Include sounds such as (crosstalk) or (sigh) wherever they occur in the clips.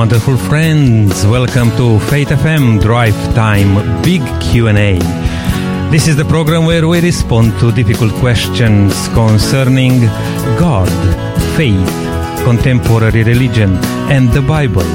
wonderful friends. Welcome to Faith FM Drive Time Big Q&A. This is the program where we respond to difficult questions concerning God, faith, contemporary religion, and the Bible.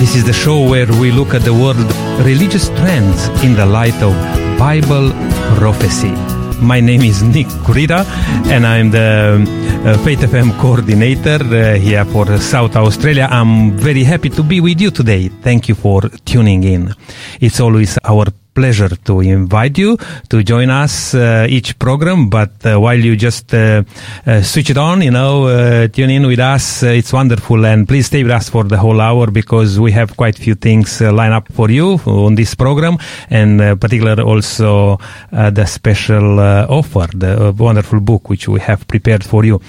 This is the show where we look at the world religious trends in the light of Bible prophecy. My name is Nick Kurita, and I'm the uh, FM coordinator uh, here for South Australia. I'm very happy to be with you today. Thank you for tuning in. It's always our pleasure to invite you to join us uh, each program. But uh, while you just uh, uh switch it on, you know, uh, tune in with us. Uh, it's wonderful, and please stay with us for the whole hour because we have quite a few things lined up for you on this program, and particularly also the special offer, the wonderful book which we have prepared for you.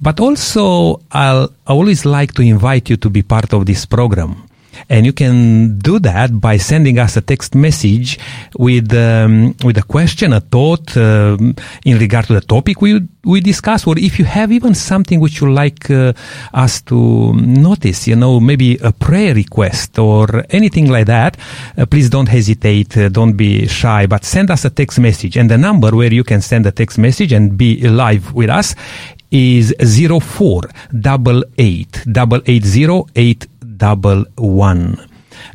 But also, I'll I always like to invite you to be part of this program. And you can do that by sending us a text message with um, with a question, a thought uh, in regard to the topic we we discuss, or if you have even something which you like uh, us to notice, you know, maybe a prayer request or anything like that. Uh, please don't hesitate, uh, don't be shy, but send us a text message. And the number where you can send a text message and be live with us is zero four double eight double eight zero eight double one.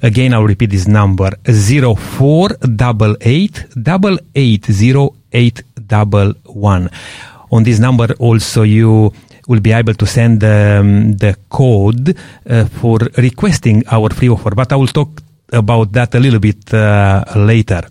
Again, I'll repeat this number zero four double eight double eight zero eight double one. On this number, also you will be able to send um, the code uh, for requesting our free offer. But I will talk about that a little bit uh, later.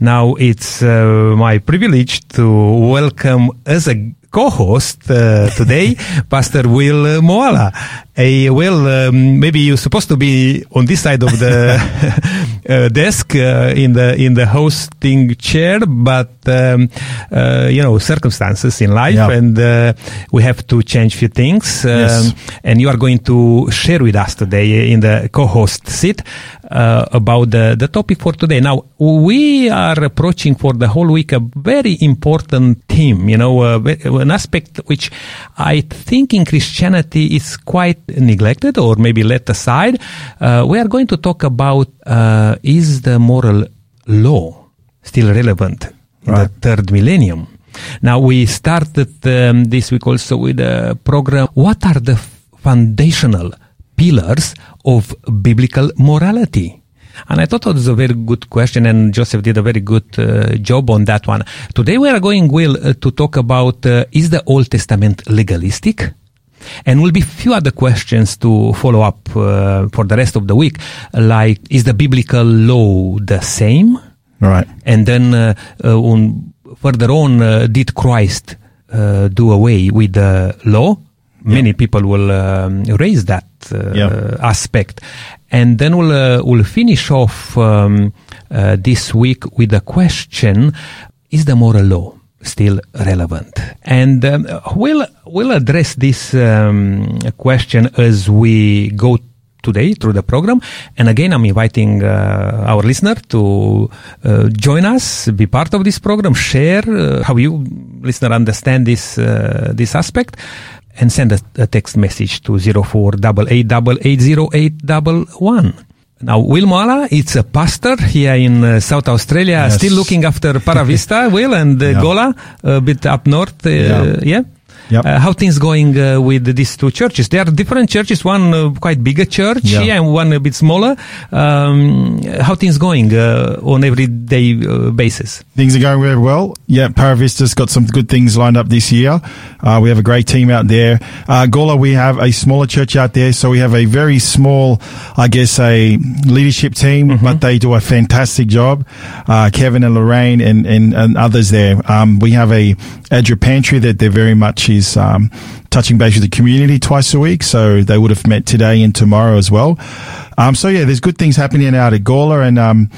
Now it's uh, my privilege to welcome as a co-host uh, today, (laughs) Pastor Will Moala. Hey, Will, um, maybe you're supposed to be on this side of the uh, (laughs) desk uh, in the in the hosting chair, but um, uh, you know circumstances in life, yep. and uh, we have to change few things. Um, yes. And you are going to share with us today in the co-host seat uh, about the, the topic for today. Now, we are approaching for the whole week a very important theme, you know, uh, an aspect which I think in Christianity is quite neglected or maybe let aside. Uh, we are going to talk about uh, is the moral law still relevant in right. the third millennium? Now, we started um, this week also with a program. What are the foundational pillars of biblical morality? And I thought it was a very good question, and Joseph did a very good uh, job on that one. Today we are going, Will, uh, to talk about uh, is the Old Testament legalistic? And will be few other questions to follow up uh, for the rest of the week, like is the biblical law the same? Right. And then uh, uh, further on, did Christ do away with the law? Many people will um, raise that uh, aspect. And then we'll, uh, we'll finish off um, uh, this week with a question, is the moral law still relevant? And um, we'll, we'll address this um, question as we go today through the program. And again, I'm inviting uh, our listener to uh, join us, be part of this program, share uh, how you, listener, understand this this aspect and send a, a text message to 0488880811. Now, Will Moala, it's a pastor here in uh, South Australia, yes. still looking after Paravista, (laughs) Will, and uh, yeah. Gawler, a bit up north. Uh, yeah. yeah? Yep. Uh, how things going uh, with these two churches? They are different churches. One uh, quite bigger church yeah. and one a bit smaller. Um, how things going uh, on everyday uh, basis? Things are going very well. Yeah, Paravista's got some good things lined up this year. Uh, we have a great team out there. Uh, Gawler, we have a smaller church out there, so we have a very small, I guess, a leadership team, mm-hmm. but they do a fantastic job. Kevin and Lorraine and, and, and others there. Um, we have a Adra Pantry that they're very much is um, touching base with the community twice a week. So they would have met today and tomorrow as well. Um, so yeah, there's good things happening out at Gawler and, um,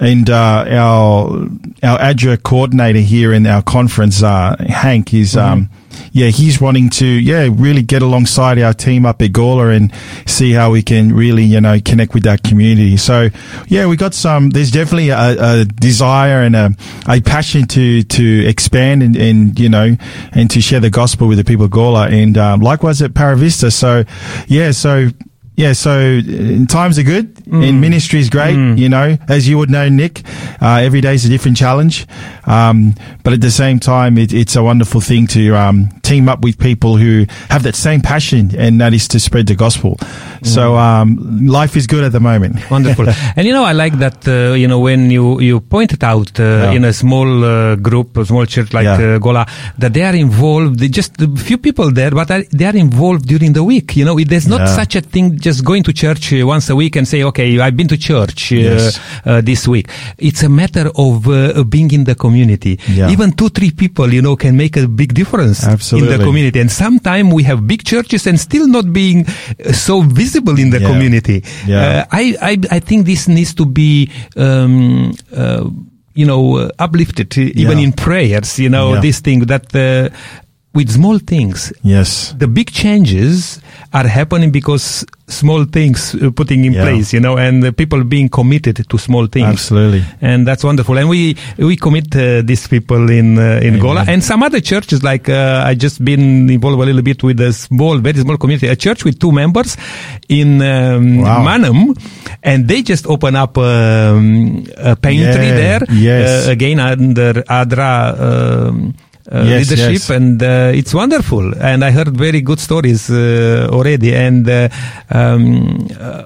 and, uh, our, our Adra coordinator here in our conference, uh, Hank is, mm-hmm. um, yeah, he's wanting to, yeah, really get alongside our team up at Gawler and see how we can really, you know, connect with that community. So, yeah, we got some, there's definitely a, a desire and a, a passion to, to expand and, and, you know, and to share the gospel with the people of Gawler and, um, likewise at Paravista. So, yeah, so Yeah, so uh, times are good Mm. and ministry is great. You know, as you would know, Nick, uh, every day is a different challenge. Um, but at the same time, it, it's a wonderful thing to um, team up with people who have that same passion, and that is to spread the gospel. So Mm. um, life is good at the moment. (laughs) Wonderful. and you know, I like that, uh, you know, when you, you pointed out uh, Yeah. in a small uh, group, a small church like Yeah. uh, Gawler, that they are involved, they just a few people there, but are- they are involved during the week. You know, it- there's not Yeah. such a thing just going to church uh, once a week and say, okay, I've been to church uh, Yes. uh, this week. It's a matter of uh, being in the community. Even two, three people, you know, can make a big difference in the community. And sometimes we have big churches and still not being uh, so visible in the Yeah. community. Yeah. Uh, I, I, I think this needs to be, um, uh, you know, uh, uplifted even Yeah. in prayers, you know, Yeah. this thing that, uh, with small things, Yes. the big changes are happening because small things uh, putting in Yeah. place, you know, and the people being committed to small things. Absolutely. And that's wonderful. And we, we commit uh, these people in, uh, in Amen. Gawler and some other churches, like, uh, I just been involved a little bit with a small, very small community, a church with two members in, um, Wow. Mannum. And they just open up, um, a pantry Yeah, there. yes. Uh, again, under Adra, um, uh, Yes, leadership yes. and uh, it's wonderful and i heard very good stories uh, already and uh, um, uh,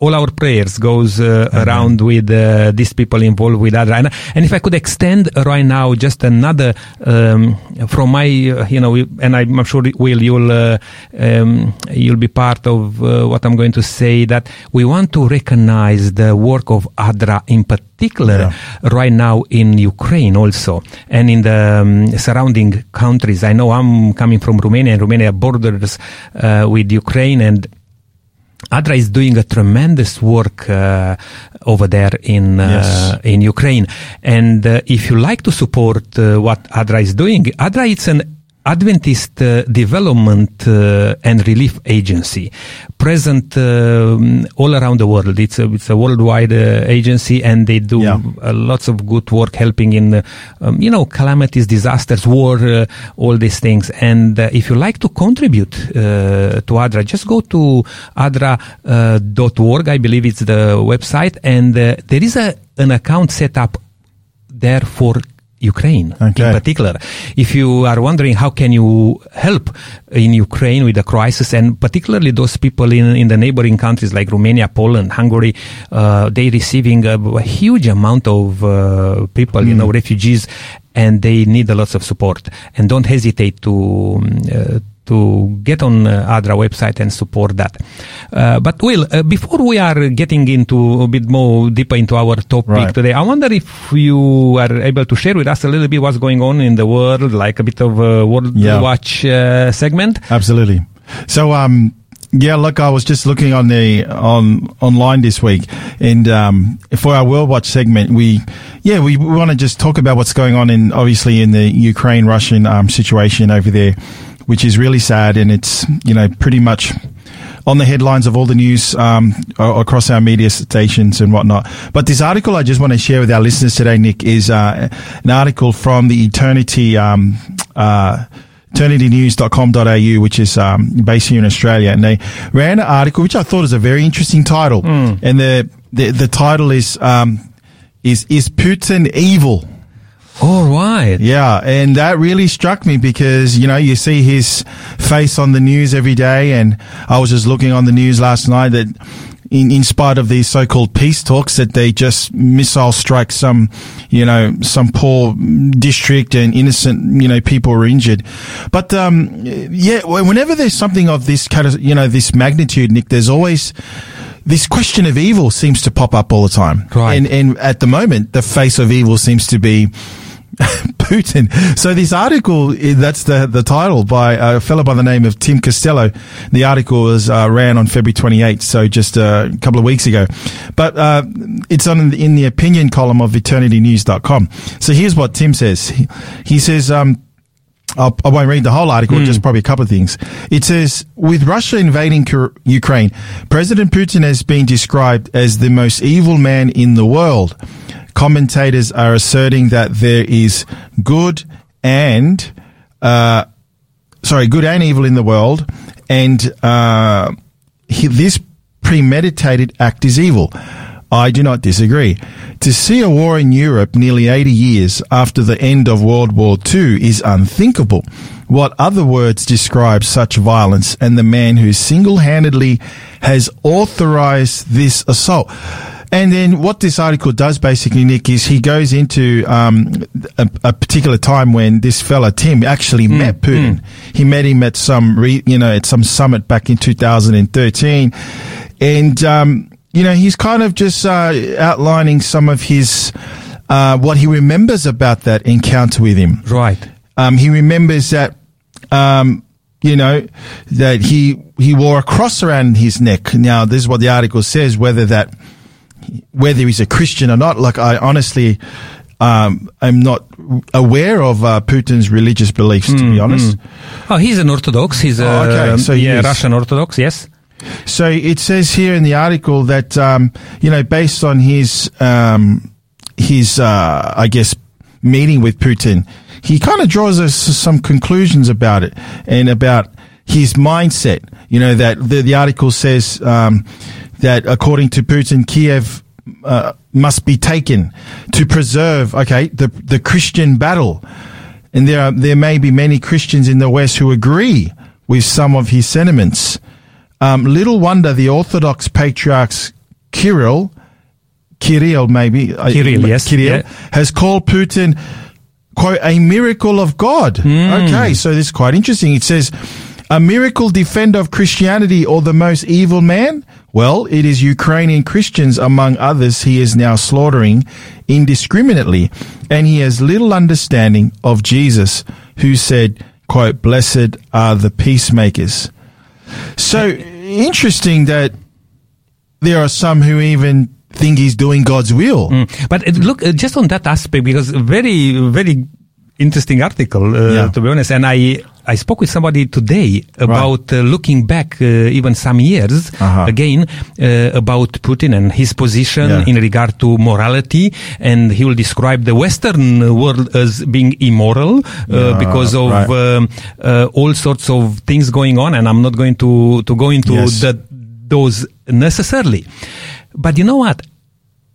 all our prayers goes uh, around with uh, these people involved with and, and if i could extend right now just another um, from my uh, you know and i'm sure will you'll uh, um, you'll be part of uh, what i'm going to say that we want to recognize the work of adra in particular Yeah. right now in Ukraine also and in the um, surrounding countries. I know I'm coming from Romania and Romania borders uh, with Ukraine and Adra is doing a tremendous work uh, over there in uh, Yes. in Ukraine. And uh, if you like to support uh, what Adra is doing, Adra is an Adventist uh, development uh, and relief agency present um, all around the world. It's a, it's a worldwide uh, agency and they do Yeah. uh, lots of good work helping in, uh, um, you know, calamities, disasters, war, uh, all these things. And uh, if you like to contribute uh, to ADRA, just go to adra.org. I believe it's the website. And uh, there is a, an account set up there for Ukraine Okay. in particular. If you are wondering how can you help in Ukraine with the crisis and particularly those people in, in the neighboring countries like Romania, Poland, Hungary, uh, they receiving a, a huge amount of uh, people, you know, refugees and they need a lot of support and don't hesitate to um, uh, to get on uh, ADRA website and support that. Uh, but Will, uh, before we are getting into a bit more deeper into our topic Right. today, I wonder if you are able to share with us a little bit what's going on in the world, like a bit of a World Yeah. Watch uh, segment. Absolutely. So, um, yeah, look, I was just looking on the on online this week, and um, for our World Watch segment, we yeah we, we want to just talk about what's going on in obviously in the Ukraine Russian um, situation over there, which is really sad, and it's you know pretty much on the headlines of all the news um, across our media stations and whatnot. But this article I just want to share with our listeners today, Nick, is uh, an article from the Eternity. Um, uh, eternitynews.com.au, which is um, based here in Australia, and they ran an article which I thought was a very interesting title, and the, the the title is um, is is Putin evil? All right. Yeah, and that really struck me because you know you see his face on the news every day, and I was just looking on the news last night that. In, in spite of these so-called peace talks, that they just missile strike some, you know, some poor district and innocent, you know, people were injured. But um, yeah, whenever there's something of this kind of, you know, this magnitude, Nick, there's always this question of evil seems to pop up all the time. Right. And and at the moment, the face of evil seems to be (laughs) Putin. So this article, that's the, the title by a fellow by the name of Tim Costello. The article was uh, ran on February 28th, so just uh, a couple of weeks ago. But uh, it's on in the opinion column of eternitynews.com. So here's what Tim says. He, he says, um, I'll, I won't read the whole article, just probably a couple of things. It says, with Russia invading Ukraine, President Putin has been described as the most evil man in the world. Commentators are asserting that there is good and, uh, sorry, good and evil in the world. And, uh, he, this premeditated act is evil. I do not disagree. To see a war in Europe nearly 80 years after the end of World War II is unthinkable. What other words describe such violence and the man who single-handedly has authorized this assault? And then what this article does basically, Nick, is he goes into um, a, a, particular time when this fella Tim actually mm, met Putin. Mm. He met him at some, re, you know, at some summit back in 2013, and um, you know he's kind of just uh, outlining some of his uh, what he remembers about that encounter with him. Right. Um, he remembers that. Um, you know that he he wore a cross around his neck. Now, this is what the article says. Whether that whether he's a Christian or not. Like I honestly, um, I'm not aware of uh, Putin's religious beliefs, to mm, be honest. Mm. Oh, he's an Orthodox. He's a oh, okay. so yeah, Russian Orthodox. Yes. So it says here in the article that um, you know, based on his um, his uh, I guess meeting with Putin, he kind of draws us some conclusions about it and about his mindset. You know that the, the article says um, that according to Putin, Kiev uh, must be taken to preserve, okay, the the Christian battle. And there are, there may be many Christians in the West who agree with some of his sentiments. Um, little wonder the Orthodox patriarchs Kirill, Kirill maybe, uh, Kirill, uh, yes, Kirill, yeah. has called Putin quote a miracle of God. Mm. Okay, so this is quite interesting. It says a miracle defender of Christianity or the most evil man? Well, it is Ukrainian Christians, among others, he is now slaughtering indiscriminately. And he has little understanding of Jesus, who said, quote, blessed are the peacemakers. So interesting that there are some who even think he's doing God's will. Mm. But uh, look, uh, just on that aspect, because very, very interesting article, uh, yeah. to be honest. And I, I spoke with somebody today about right. uh, looking back uh, even some years uh-huh. again uh, about Putin and his position yeah. in regard to morality, and he will describe the Western world as being immoral uh, yeah, because of right. Um, uh, all sorts of things going on. And I'm not going to to go into yes. the, those necessarily, but you know what?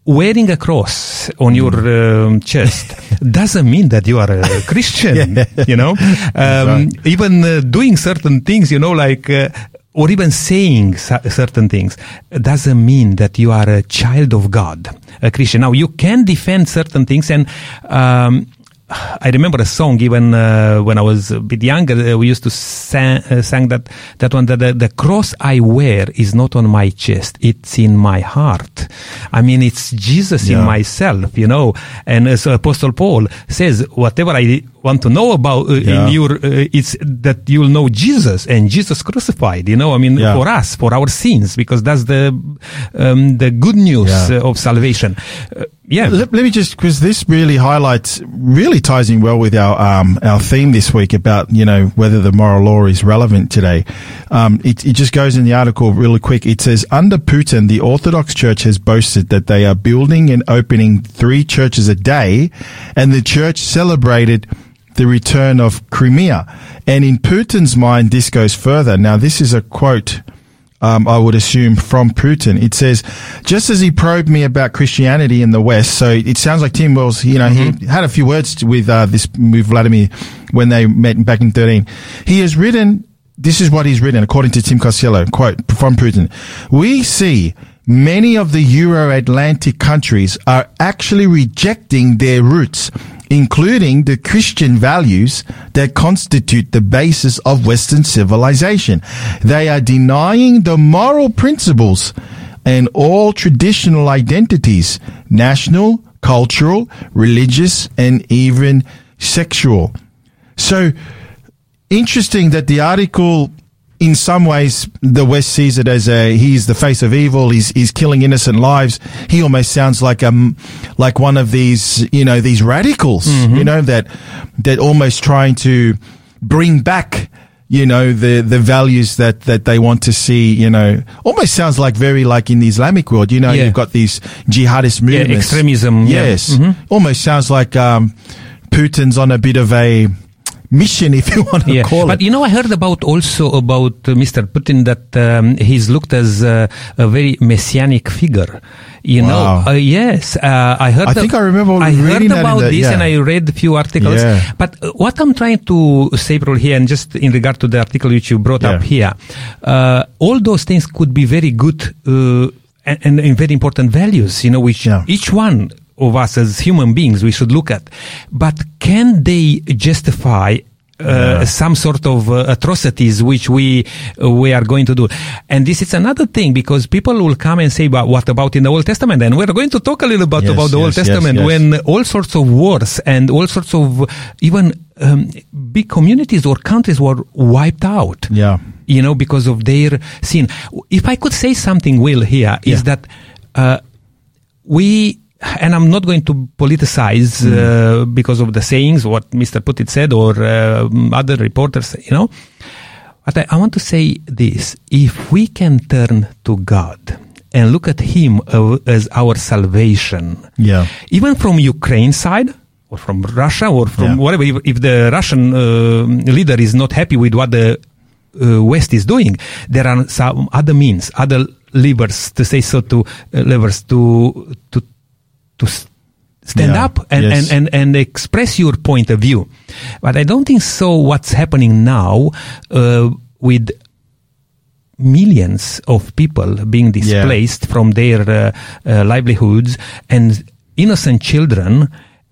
Wearing a cross on your um, chest (laughs) doesn't mean that you are a Christian, (laughs) yeah. you know? Um, right. Even uh, doing certain things, you know, like, uh, or even saying certain things doesn't mean that you are a child of God, a Christian. Now, you can defend certain things and, um, I remember a song even uh, when I was a bit younger. Uh, we used to sang, uh, sang that that one that the, the, cross I wear is not on my chest; it's in my heart. I mean, it's Jesus yeah. in myself, you know. And as Apostle Paul says, whatever I want to know about uh, yeah. in your, uh, it's that you'll know Jesus and Jesus crucified. You know, I mean, yeah. for us, for our sins, because that's the um, the good news uh, of salvation yeah. Let, let, me just because this really highlights, really ties in well with our um, our theme this week about you know whether the moral law is relevant today. Um, it, it just goes in the article really quick. It says under Putin, the Orthodox Church has boasted that they are building and opening three churches a day, and the church celebrated the return of Crimea. And in Putin's mind, this goes further. Now, this is a quote um, I would assume, from Putin. It says, just as he probed me about Christianity in the West, so it sounds like Tim Wells, you know, mm-hmm. he had a few words with uh, this with Vladimir when they met back in 13. He has written, this is what he's written, according to Tim Costello, quote from Putin. We see many of the Euro-Atlantic countries are actually rejecting their roots including the Christian values that constitute the basis of Western civilization. They are denying the moral principles and all traditional identities, national, cultural, religious, and even sexual. So, interesting that the article in some ways, the West sees it as a he's the face of evil. He's he's killing innocent lives. He almost sounds like um like one of these you know these radicals mm-hmm. you know that that almost trying to bring back you know the the values that that they want to see you know almost sounds like very like in the Islamic world you know yeah. you've got these jihadist movements yeah, extremism yes yeah. mm-hmm. almost sounds like um, Putin's on a bit of a mission, if you (laughs) want to Yeah, call but it. But you know, I heard about also about uh, Mr. Putin that um, he's looked as uh, a very messianic figure. You Wow. know, uh, yes, uh, I heard. I think I remember I heard about the- this, yeah. and I read a few articles. Yeah. But uh, what I'm trying to say, Paul, here, and just in regard to the article which you brought up here, uh, all those things could be very good uh, and, and, very important values. You know, which Yeah. each one of us as human beings we should look at. But can they justify? Uh, Yeah. some sort of uh, atrocities which we uh, we are going to do and this is another thing because people will come and say but what about in the old testament and we're going to talk a little bit Yes, about the old yes, yes, testament yes. when all sorts of wars and all sorts of even um, big communities or countries were wiped out Yeah. you know, because of their sin. If I could say something, Will, here is Yeah. that uh, we, and I'm not going to politicize uh, because of the sayings, what Mr. Putin said or uh, other reporters, you know. But I, I want to say this: if we can turn to God and look at Him as our salvation, Yeah. even from Ukraine side or from Russia or from Yeah. whatever, if, if the Russian uh, leader is not happy with what the uh, West is doing, there are some other means, other levers to say so, to uh, levers to to to stand Yeah. up and, Yes. and, and, and express your point of view. But I don't think so. What's happening now uh, with millions of people being displaced from their uh, uh, livelihoods and innocent children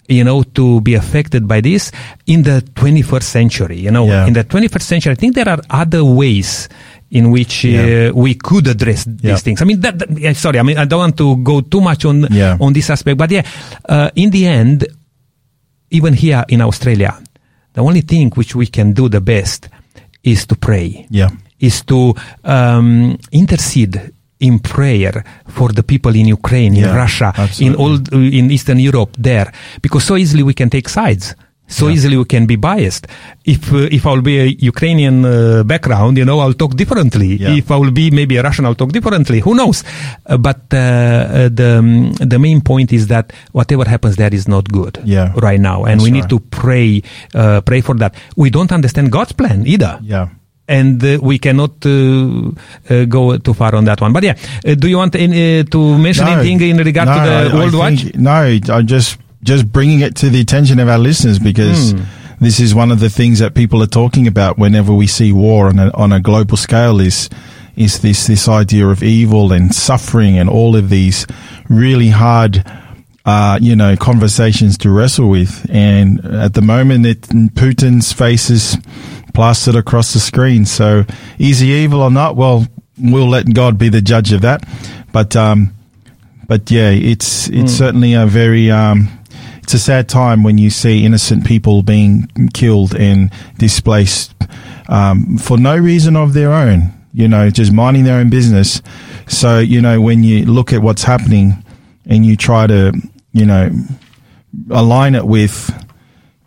you know to be affected by this in the 21st century you know Yeah. in the 21st century i think there are other ways in which uh, Yeah. we could address these Yeah. things i mean that, that- sorry i mean i don't want to go too much on Yeah. on this aspect but yeah uh, in the end even here in australia the only thing which we can do the best is to pray Yeah. is to um, intercede in prayer for the people in Ukraine, in Russia, absolutely. in all in Eastern Europe, there, because so easily we can take sides. So Yeah. easily we can be biased. If uh, if I'll be a Ukrainian uh, background, you know, I'll talk differently. Yeah. If I will be maybe a Russian, I'll talk differently. Who knows? Uh, but uh, uh, the um, the main point is that whatever happens there is not good Yeah. right now, and That's we need right. to pray uh, pray for that. We don't understand God's plan either Yeah. and uh, we cannot uh, uh, go too far on that one. But yeah, uh, do you want in, uh, to mention No. anything in regard No, to the I- I World Watch? No, I'm just just bringing it to the attention of our listeners because Hmm. this is one of the things that people are talking about whenever we see war on a, on a global scale. Is is this this idea of evil and suffering and all of these really hard. Uh, you know, conversations to wrestle with. And at the moment, it, Putin's face is plastered across the screen. So is he evil or not? Well, we'll let God be the judge of that. But, um, but yeah, it's it's certainly a very um, it's a sad time when you see innocent people being killed and displaced um, for no reason of their own. You know, just minding their own business. So you know, when you look at what's happening and you try to, you know, align it with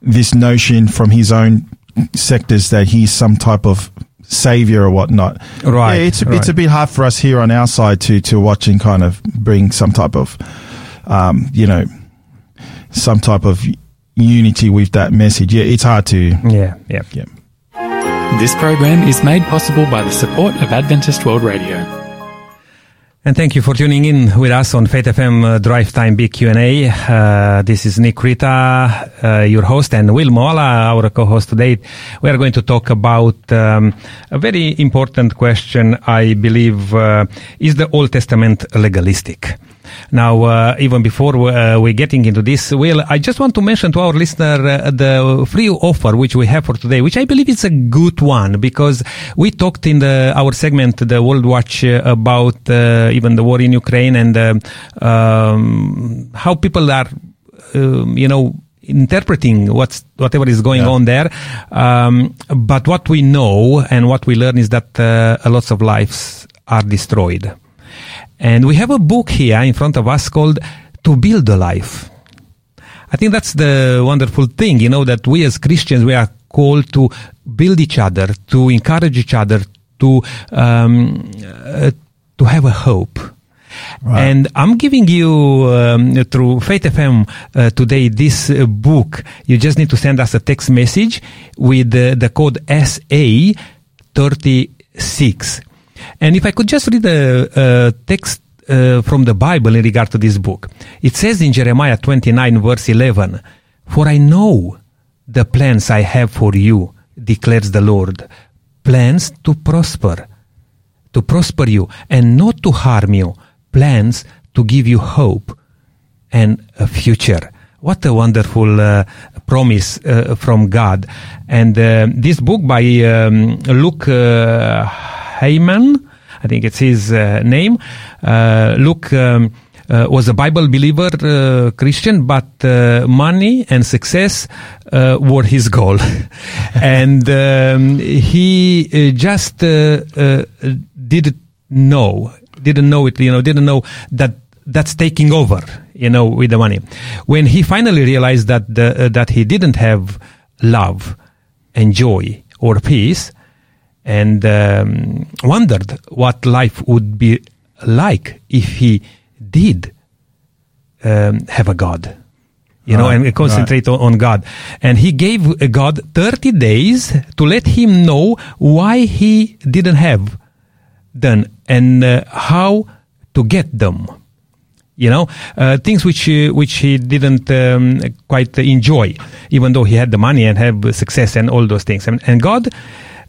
this notion from his own sectors that he's some type of savior or whatnot. Right, Yeah, it's a, it's a bit hard for us here on our side to to watch and kind of bring some type of, um, you know, some type of unity with that message. Yeah, it's hard to. Yeah, yeah. Yeah. This program is made possible by the support of Adventist World Radio. And thank you for tuning in with us on Faith FM uh, Drive Time Big Q&A. Uh, this is Nick Rita, uh, your host, and Will Moala, our co-host today. We are going to talk about um, a very important question, I believe. Uh, is the Old Testament legalistic? Now, uh, even before uh, we're getting into this, Will, I just want to mention to our listener uh, the free offer which we have for today, which I believe is a good one because we talked in the, our segment, the World Watch, uh, about uh, even the war in Ukraine and uh, um, how people are, um, you know, interpreting what's whatever is going Yeah. on there. Um, but what we know and what we learn is that uh, a lots of lives are destroyed. And we have a book here in front of us called To Build a Life. I think that's the wonderful thing, you know, that we as Christians, we are called to build each other, to encourage each other, to, um, uh, to have a hope. Right. And I'm giving you um, through Faith FM uh, today this uh, book. You just need to send us a text message with uh, the code SA36. And if I could just read a text uh, from the Bible in regard to this book. It says in Jeremiah 29 verse 11, For I know the plans I have for you, declares the Lord, plans to prosper, to prosper you and not to harm you, plans to give you hope and a future. What a wonderful uh, promise uh, from God. And uh, this book by um, Luke uh, Heyman, I think it's his uh, name. Uh, Luke um, uh, was a Bible believer uh, Christian, but uh, money and success uh, were his goal. (laughs) and um, he just didn't know, didn't know it, you know, didn't know that that's taking over, you know, with the money. When he finally realized that the, that he didn't have love and joy or peace, and um, wondered what life would be like if he did um, have a God. You know, and concentrate on, on God. And he gave God 30 days to let him know why he didn't have them and uh, how to get them you know uh, things which uh, which he didn't um, quite enjoy even though he had the money and have success and all those things and, and god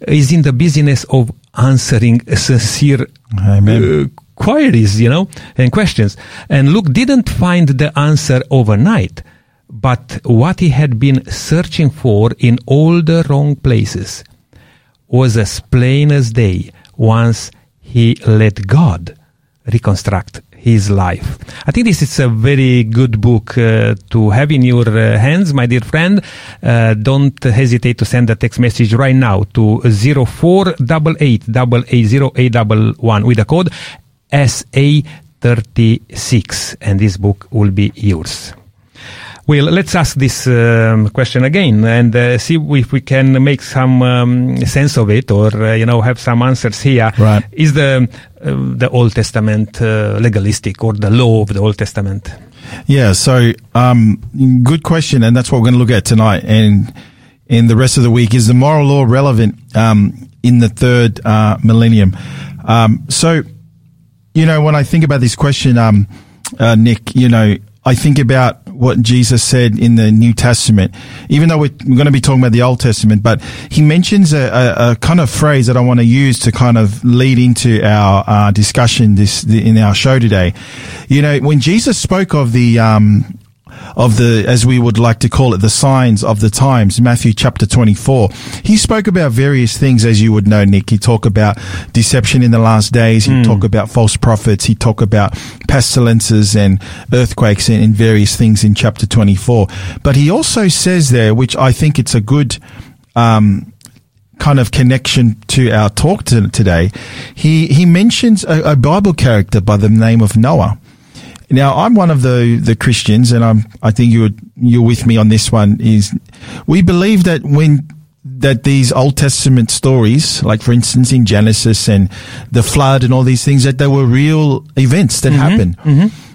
is in the business of answering sincere uh, queries you know and questions. And luke didn't find the answer overnight but what he had been searching for in all the wrong places was as plain as day once he let god reconstruct his life. I think this is a very good book uh, to have in your uh, hands, my dear friend. Uh, don't hesitate to send a text message right now to 0488880811 with the code SA36 and this book will be yours. Well, let's ask this um, question again and uh, see if we can make some um, sense of it, or uh, you know, have some answers here. Right. Is the uh, the Old Testament uh, legalistic, or the law of the Old Testament? Yeah, so um, good question, and that's what we're going to look at tonight. And in the rest of the week, is the moral law relevant um, in the third uh, millennium? Um, so, you know, when I think about this question, um, uh, Nick, you know, I think about what Jesus said in the New Testament, even though we're, going to be talking about the Old Testament, but he mentions a, a, a kind of phrase that I want to use to kind of lead into our uh, discussion this in our show today. You know, when Jesus spoke of the um, of the, as we would like to call it, the signs of the times, Matthew chapter 24. He spoke about various things, as you would know, Nick. He talked about deception in the last days. He talked about false prophets. He talked about pestilences and earthquakes and, and various things in chapter 24. But he also says there, which I think it's a good, um, kind of connection to our talk to, today. He, he mentions a, a Bible character by the name of Noah. Now, I'm one of the, the Christians, and I'm, I think you're, you're with me on this one, is we believe that when, that these Old Testament stories, like for instance in Genesis and the flood and all these things, that they were real events that happened.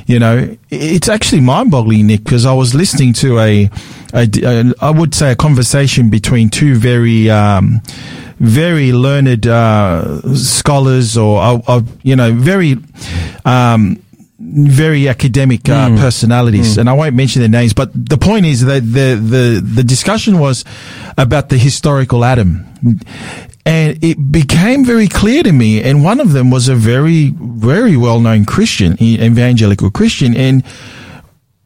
You know, it's actually mind boggling, Nick, because I was listening to a, a, a, I would say a conversation between two very, um, very learned, uh, scholars or, you know, very, um, very academic uh, personalities, and I won't mention their names. But the point is that the the the discussion was about the historical Adam, and it became very clear to me. And one of them was a very very well known Christian, evangelical Christian, and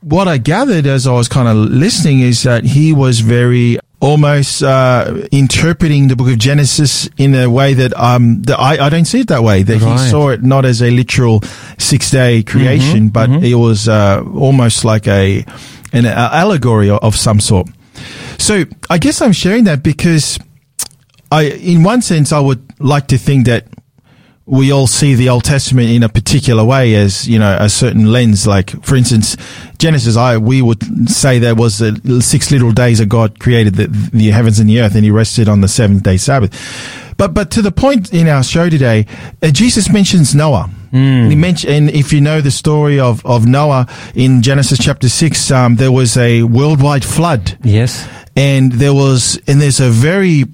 what I gathered as I was kind of listening is that he was very almost uh, interpreting the book of Genesis in a way that um that I, I don't see it that way. That Right. he saw it not as a literal six day creation, but it was uh, almost like a an allegory of, of some sort. So I guess I'm sharing that because I, in one sense, I would like to think that we all see the Old Testament in a particular way as, you know, a certain lens. Like, for instance, Genesis, I, we would say there was the six little days that God created the, the heavens and the earth and he rested on the seventh day Sabbath. But, but to the point in our show today, uh, Jesus mentions Noah. He mentioned, and if you know the story of, of Noah in Genesis chapter six, um, there was a worldwide flood, Yes. and there was, and there's a very,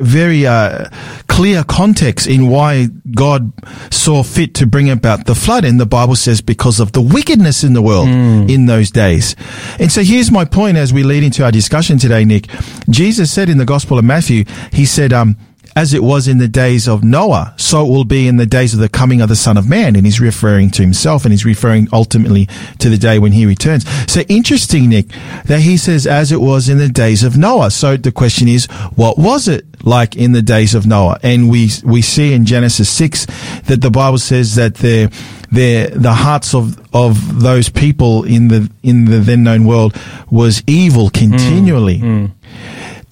very uh, clear context in why God saw fit to bring about the flood. And the Bible says because of the wickedness in the world in those days. And so here's my point as we lead into our discussion today, Nick. Jesus said in the Gospel of Matthew, he said, um, as it was in the days of Noah, so it will be in the days of the coming of the Son of Man. And he's referring to himself and he's referring ultimately to the day when he returns. So interesting, Nick, that he says, as it was in the days of Noah. So the question is, what was it like in the days of Noah? And we, we see in Genesis 6 that the Bible says that the, the, the hearts of, of those people in the, in the then known world was evil continually. Mm, mm.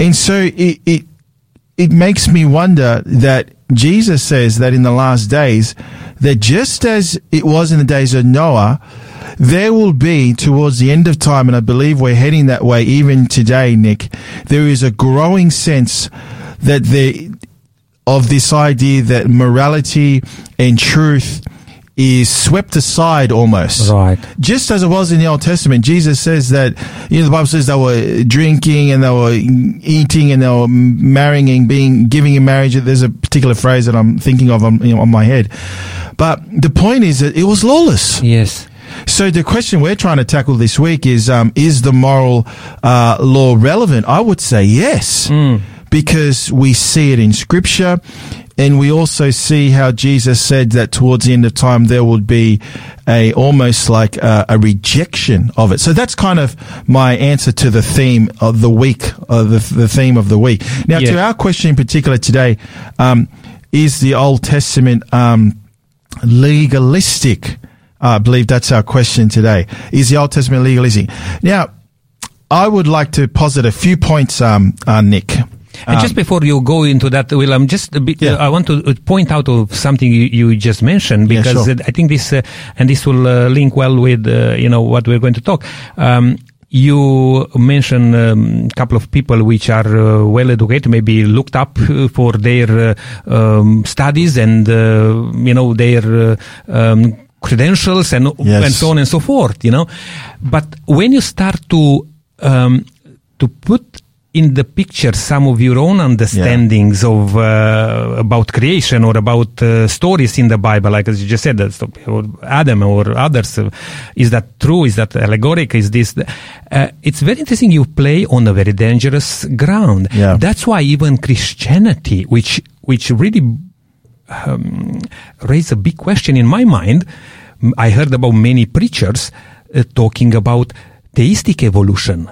And so it, it, it makes me wonder that Jesus says that in the last days, that just as it was in the days of Noah, there will be towards the end of time, and I believe we're heading that way even today, Nick, there is a growing sense that the, of this idea that morality and truth is swept aside almost Right. just as it was in the Old Testament, Jesus says that, you know, the Bible says they were drinking and they were eating and they were marrying and being, giving in marriage. There's a particular phrase that I'm thinking of on, you know, on my head. But the point is that it was lawless. Yes. So the question we're trying to tackle this week is, um, is the moral, uh, law relevant? I would say yes. Because we see it in scripture and we also see how Jesus said that towards the end of time there would be a almost like a, a rejection of it. So that's kind of my answer to the theme of the week, uh, the, the theme of the week. Now to our question in particular today, um, is the Old Testament, um, legalistic? Uh, I believe that's our question today. Is the Old Testament legalistic? Now, I would like to posit a few points, um, uh, Nick. And just before you go into that, William, just a bit, Yeah. uh, I want to uh, point out of something you, you just mentioned Yeah, because sure. uh, I think this, uh, and this will uh, link well with, uh, you know, what we're going to talk. Um, you mentioned a um, couple of people which are uh, well educated, maybe looked up uh, for their uh, um, studies and uh, you know their uh, um, credentials and Yes. and so on and so forth. You know, but when you start to um, to put in the picture some of your own understandings of uh, about creation or about uh, stories in the Bible, like as you just said, or Adam or others. Uh, is that true? Is that allegoric? Is this? Uh, it's very interesting. You play on a very dangerous ground. Yeah. That's why even Christianity, which which really um, raised a big question in my mind. I heard about many preachers uh, talking about theistic evolution.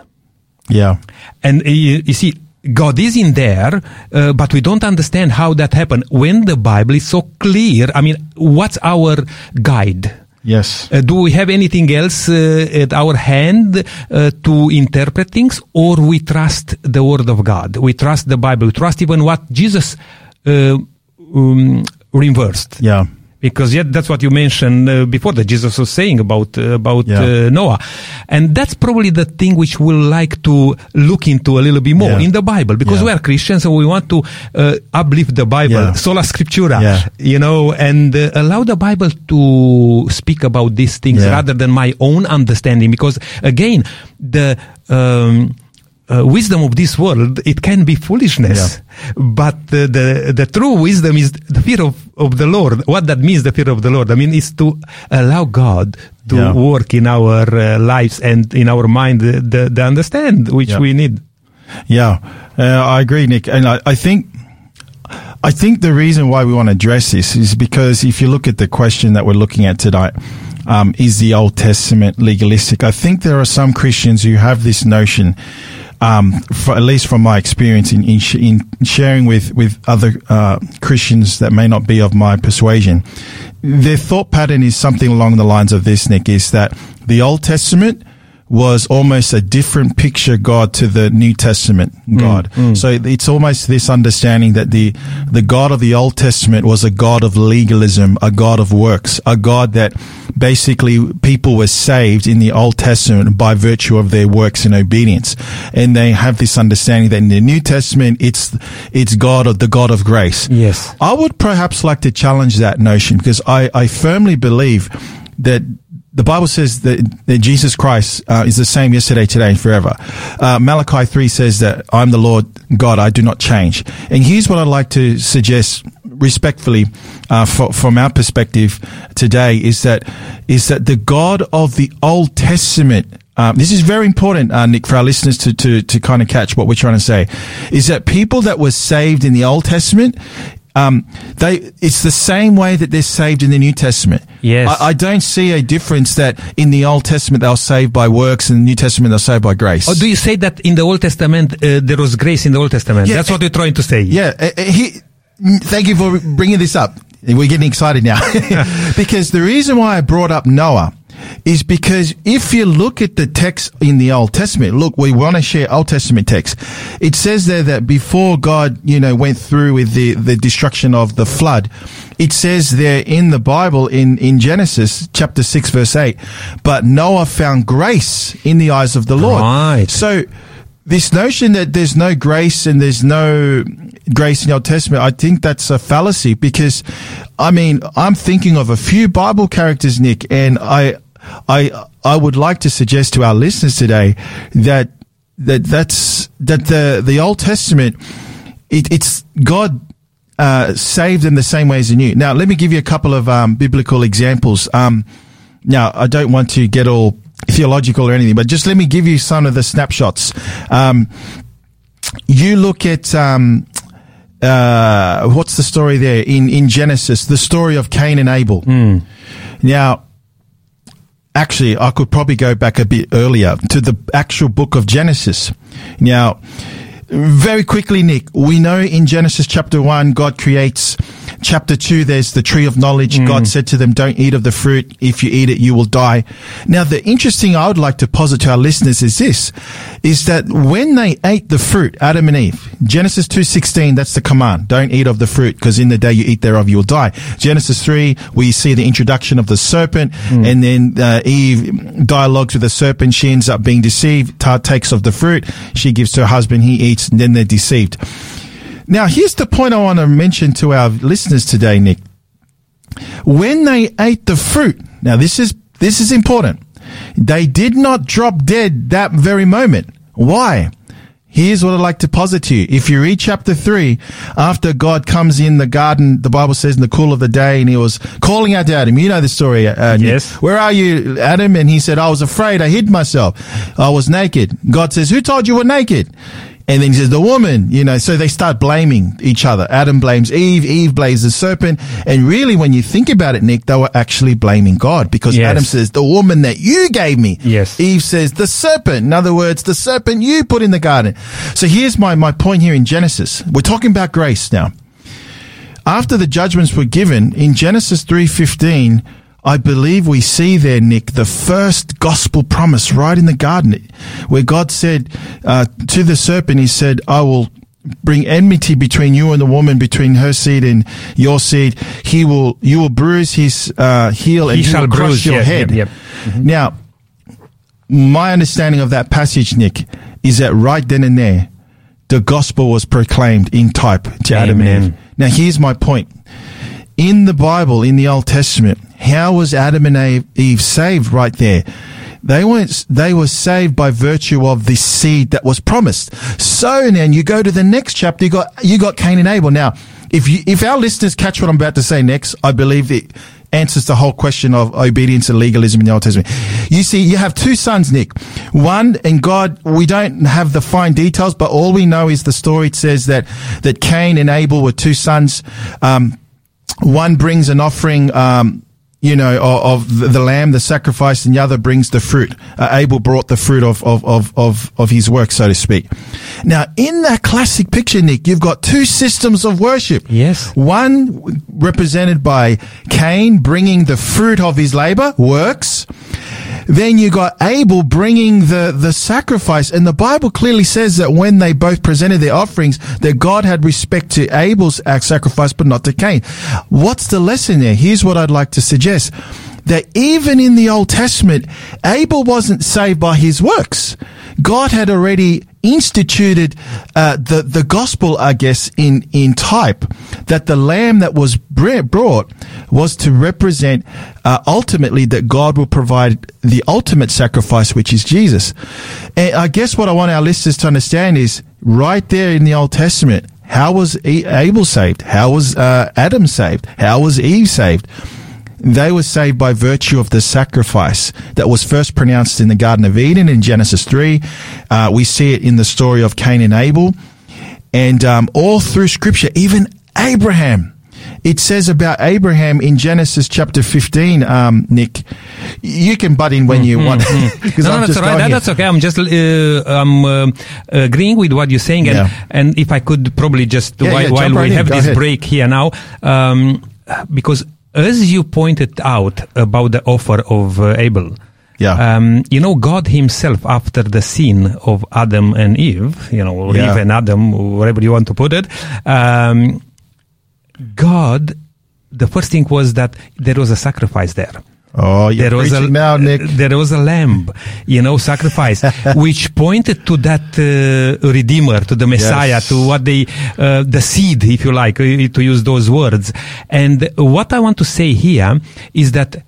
Yeah. And uh, you, you see, God is in there, uh, but we don't understand how that happened when the Bible is so clear. I mean, what's our guide? Yes. Uh, do we have anything else uh, at our hand uh, to interpret things, or we trust the Word of God? We trust the Bible. We trust even what Jesus uh, um, reversed. Yeah. Because yet that's what you mentioned uh, before that Jesus was saying about uh, about Yeah. uh, Noah, and that's probably the thing which we'll like to look into a little bit more Yeah. in the Bible because Yeah. we are Christians and we want to uh, uplift the Bible, sola scriptura, you know, and uh, allow the Bible to speak about these things rather than my own understanding. Because again, the um, uh, wisdom of this world it can be foolishness, but uh, the the true wisdom is the fear of, of the Lord. What that means, the fear of the Lord, I mean, is to allow God to Yeah. work in our uh, lives and in our mind the, the, the understand which Yeah. we need. Yeah, uh, I agree, Nick, and I, I think. I think the reason why we want to address this is because if you look at the question that we're looking at tonight, um, is the Old Testament legalistic? I think there are some Christians who have this notion, um, for, at least from my experience in in, sh- in sharing with with other uh, Christians that may not be of my persuasion. Their thought pattern is something along the lines of this, Nick: is that the Old Testament was almost a different picture God to the New Testament mm, God. Mm. So it's almost this understanding that the the God of the Old Testament was a God of legalism, a God of works, a God that basically people were saved in the Old Testament by virtue of their works and obedience. And they have this understanding that in the New Testament it's it's God of the God of grace. Yes. I would perhaps like to challenge that notion because I, I firmly believe that the Bible says that, that Jesus Christ uh, is the same yesterday, today, and forever. Uh, Malachi 3 says that I'm the Lord God, I do not change. And here's what I'd like to suggest respectfully uh, for, from our perspective today is that is that the God of the Old Testament um, this is very important, uh, Nick, for our listeners to, to, to kind of catch what we're trying to say, is that people that were saved in the Old Testament, um, they, it's the same way that they're saved in the New Testament. Yes. I, I don't see a difference that in the Old Testament they were saved by works and the New Testament they're saved by grace. Or do you say that in the Old Testament uh, there was grace in the Old Testament? Yeah, That's what you're trying to say. Yeah, uh, uh, he, thank you for bringing this up. We're getting excited now (laughs) (laughs) because the reason why I brought up Noah is because if you look at the text in the Old Testament, look, we want to share Old Testament text. It says there that before God, you know, went through with the, the destruction of the flood, it says there in the Bible in, in Genesis chapter 6 verse 8, but Noah found grace in the eyes of the Lord. Right. So this notion that there's no grace and there's no grace in the Old Testament, I think that's a fallacy because, I mean, I'm thinking of a few Bible characters, Nick, and I, I, I would like to suggest to our listeners today that that that's that the the Old Testament, it, it's God uh, saved them the same way as the New. Now, let me give you a couple of um, biblical examples. Um, now, I don't want to get all theological or anything, but just let me give you some of the snapshots. Um, you look at um, uh, what's the story there in in Genesis? The story of Cain and Abel. Now, actually, I could probably go back a bit earlier to the actual book of Genesis. Now, very quickly, Nick, we know in Genesis chapter 1, God creates. Chapter 2, there's the tree of knowledge. God said to them, don't eat of the fruit. If you eat it, you will die. Now, the interesting I would like to posit to our listeners is this, is that when they ate the fruit, Adam and Eve, Genesis 2.16, that's the command. Don't eat of the fruit, because in the day you eat thereof, you will die. Genesis 3, we see the introduction of the serpent, and then uh, Eve dialogues with the serpent. She ends up being deceived, ta- takes of the fruit. She gives to her husband, he eats, and then they're deceived. Now, here's the point I want to mention to our listeners today, Nick. When they ate the fruit, now this is, this is important. They did not drop dead that very moment. Why? Here's what I'd like to posit to you. If you read chapter three, after God comes in the garden, the Bible says in the cool of the day, and he was calling out to Adam. You know the story, uh, Nick. Yes. Where are you, Adam? And he said, I was afraid. I hid myself. I was naked. God says, who told you were naked? And then he says, the woman, you know, so they start blaming each other. Adam blames Eve, Eve blames the serpent. And really, when you think about it, Nick, they were actually blaming God because Yes. Adam says, the woman that you gave me. Yes. Eve says, the serpent. In other words, the serpent you put in the garden. So here's my, my point here in Genesis. We're talking about grace now after the judgments were given in Genesis 3:15 I believe we see there, Nick, the first gospel promise right in the garden, where God said uh, to the serpent, He said, "I will bring enmity between you and the woman, between her seed and your seed. He will, you will bruise his uh, heel, and He he, shall will crush bruise, your yeah, head." yep, yep. Now, my understanding of that passage, Nick, is that right then and there, the gospel was proclaimed in type to Adam and Eve. Now, here's my point. In the Bible, in the Old Testament, how was Adam and Eve, saved right there? They weren't, they were saved by virtue of the seed that was promised. So then you go to the next chapter, you got, you got Cain and Abel. Now, if you, if our listeners catch what I'm about to say next, I believe it answers the whole question of obedience and legalism in the Old Testament. You see, you have two sons, Nick. One, and God, we don't have the fine details, but all we know is the story. It says that, that Cain and Abel were two sons. Um, one brings an offering, um, you know, of, of the, lamb, the sacrifice, and the other brings the fruit. Uh, Abel brought the fruit of, of, of, of, of his work, so to speak. Now, in that classic picture, Nick, you've got two systems of worship. Yes. One represented by Cain bringing the fruit of his labor, works. Then you got Abel bringing the, the sacrifice. And the Bible clearly says that when they both presented their offerings, that God had respect to Abel's uh, sacrifice, but not to Cain. What's the lesson there? Here's what I'd like to suggest. That even in the Old Testament, Abel wasn't saved by his works. God had already instituted uh, the the gospel, I guess, in in type that the lamb that was brought was to represent uh, ultimately that God will provide the ultimate sacrifice, which is Jesus. And I guess what I want our listeners to understand is right there in the Old Testament. How was Abel saved? How was uh, Adam saved? How was Eve saved? They were saved by virtue of the sacrifice that was first pronounced in the Garden of Eden in Genesis 3. Uh, we see it in the story of Cain and Abel. And um, all through Scripture, even Abraham, it says about Abraham in Genesis chapter 15, um, Nick. You can butt in when you Mm-hmm, want. mm. (laughs) no, no, that's right. That- that's okay. I'm just uh, I'm uh, agreeing with what you're saying, and, Yeah. and if I could probably just Yeah, while, yeah, while jump we in. have Go this ahead. break here now, um, because as you pointed out about the offer of uh, Abel. Yeah. Um, you know, God Himself, after the sin of Adam and Eve, you know, or Yeah. Eve and Adam, whatever you want to put it, um, God, the first thing was that there was a sacrifice there Oh, there was a now, there was a lamb, you know, sacrifice, (laughs) which pointed to that uh, redeemer, to the Messiah, Yes. to what they, uh, the seed, if you like, uh, to use those words. And what I want to say here is that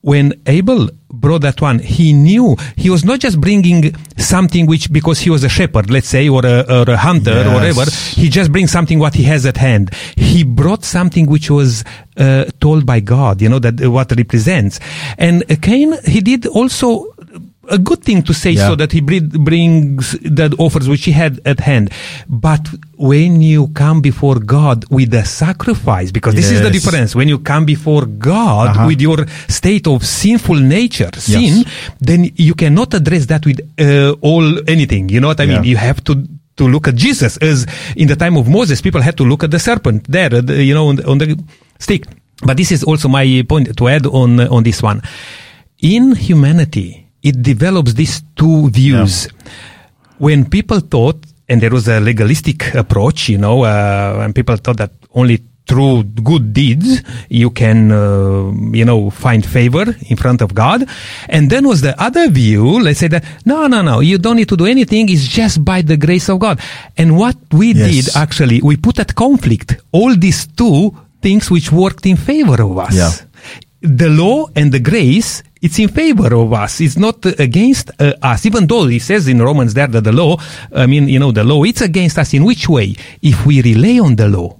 when Abel brought that one, he knew he was not just bringing something which, because he was a shepherd, let's say, or a, or a hunter, or whatever, he just brings something what he has at hand. He brought something which was uh, told by God, you know, that uh, what represents. And uh, Cain, he did also a good thing to say Yeah. so that he bring, brings the offers which he had at hand. But when you come before God with a sacrifice, because this is the difference, when you come before God Uh-huh. with your state of sinful nature, sin, then you cannot address that with uh, all anything. You know what I mean? You have to to look at Jesus as in the time of Moses, people had to look at the serpent there, uh, you know, on the, on the stick. But this is also my point to add on uh, on this one. In humanity, it develops these two views. When people thought, and there was a legalistic approach, you know, uh, and people thought that only through good deeds you can, uh, you know, find favor in front of God. And then was the other view, let's say that, no, no, no, you don't need to do anything, it's just by the grace of God. And what we Yes. did actually, we put at conflict all these two things which worked in favor of us. Yeah. The law and the grace, it's in favor of us. It's not against uh, us. Even though he says in Romans there that the law, I mean, you know, the law, it's against us in which way? If we rely on the law.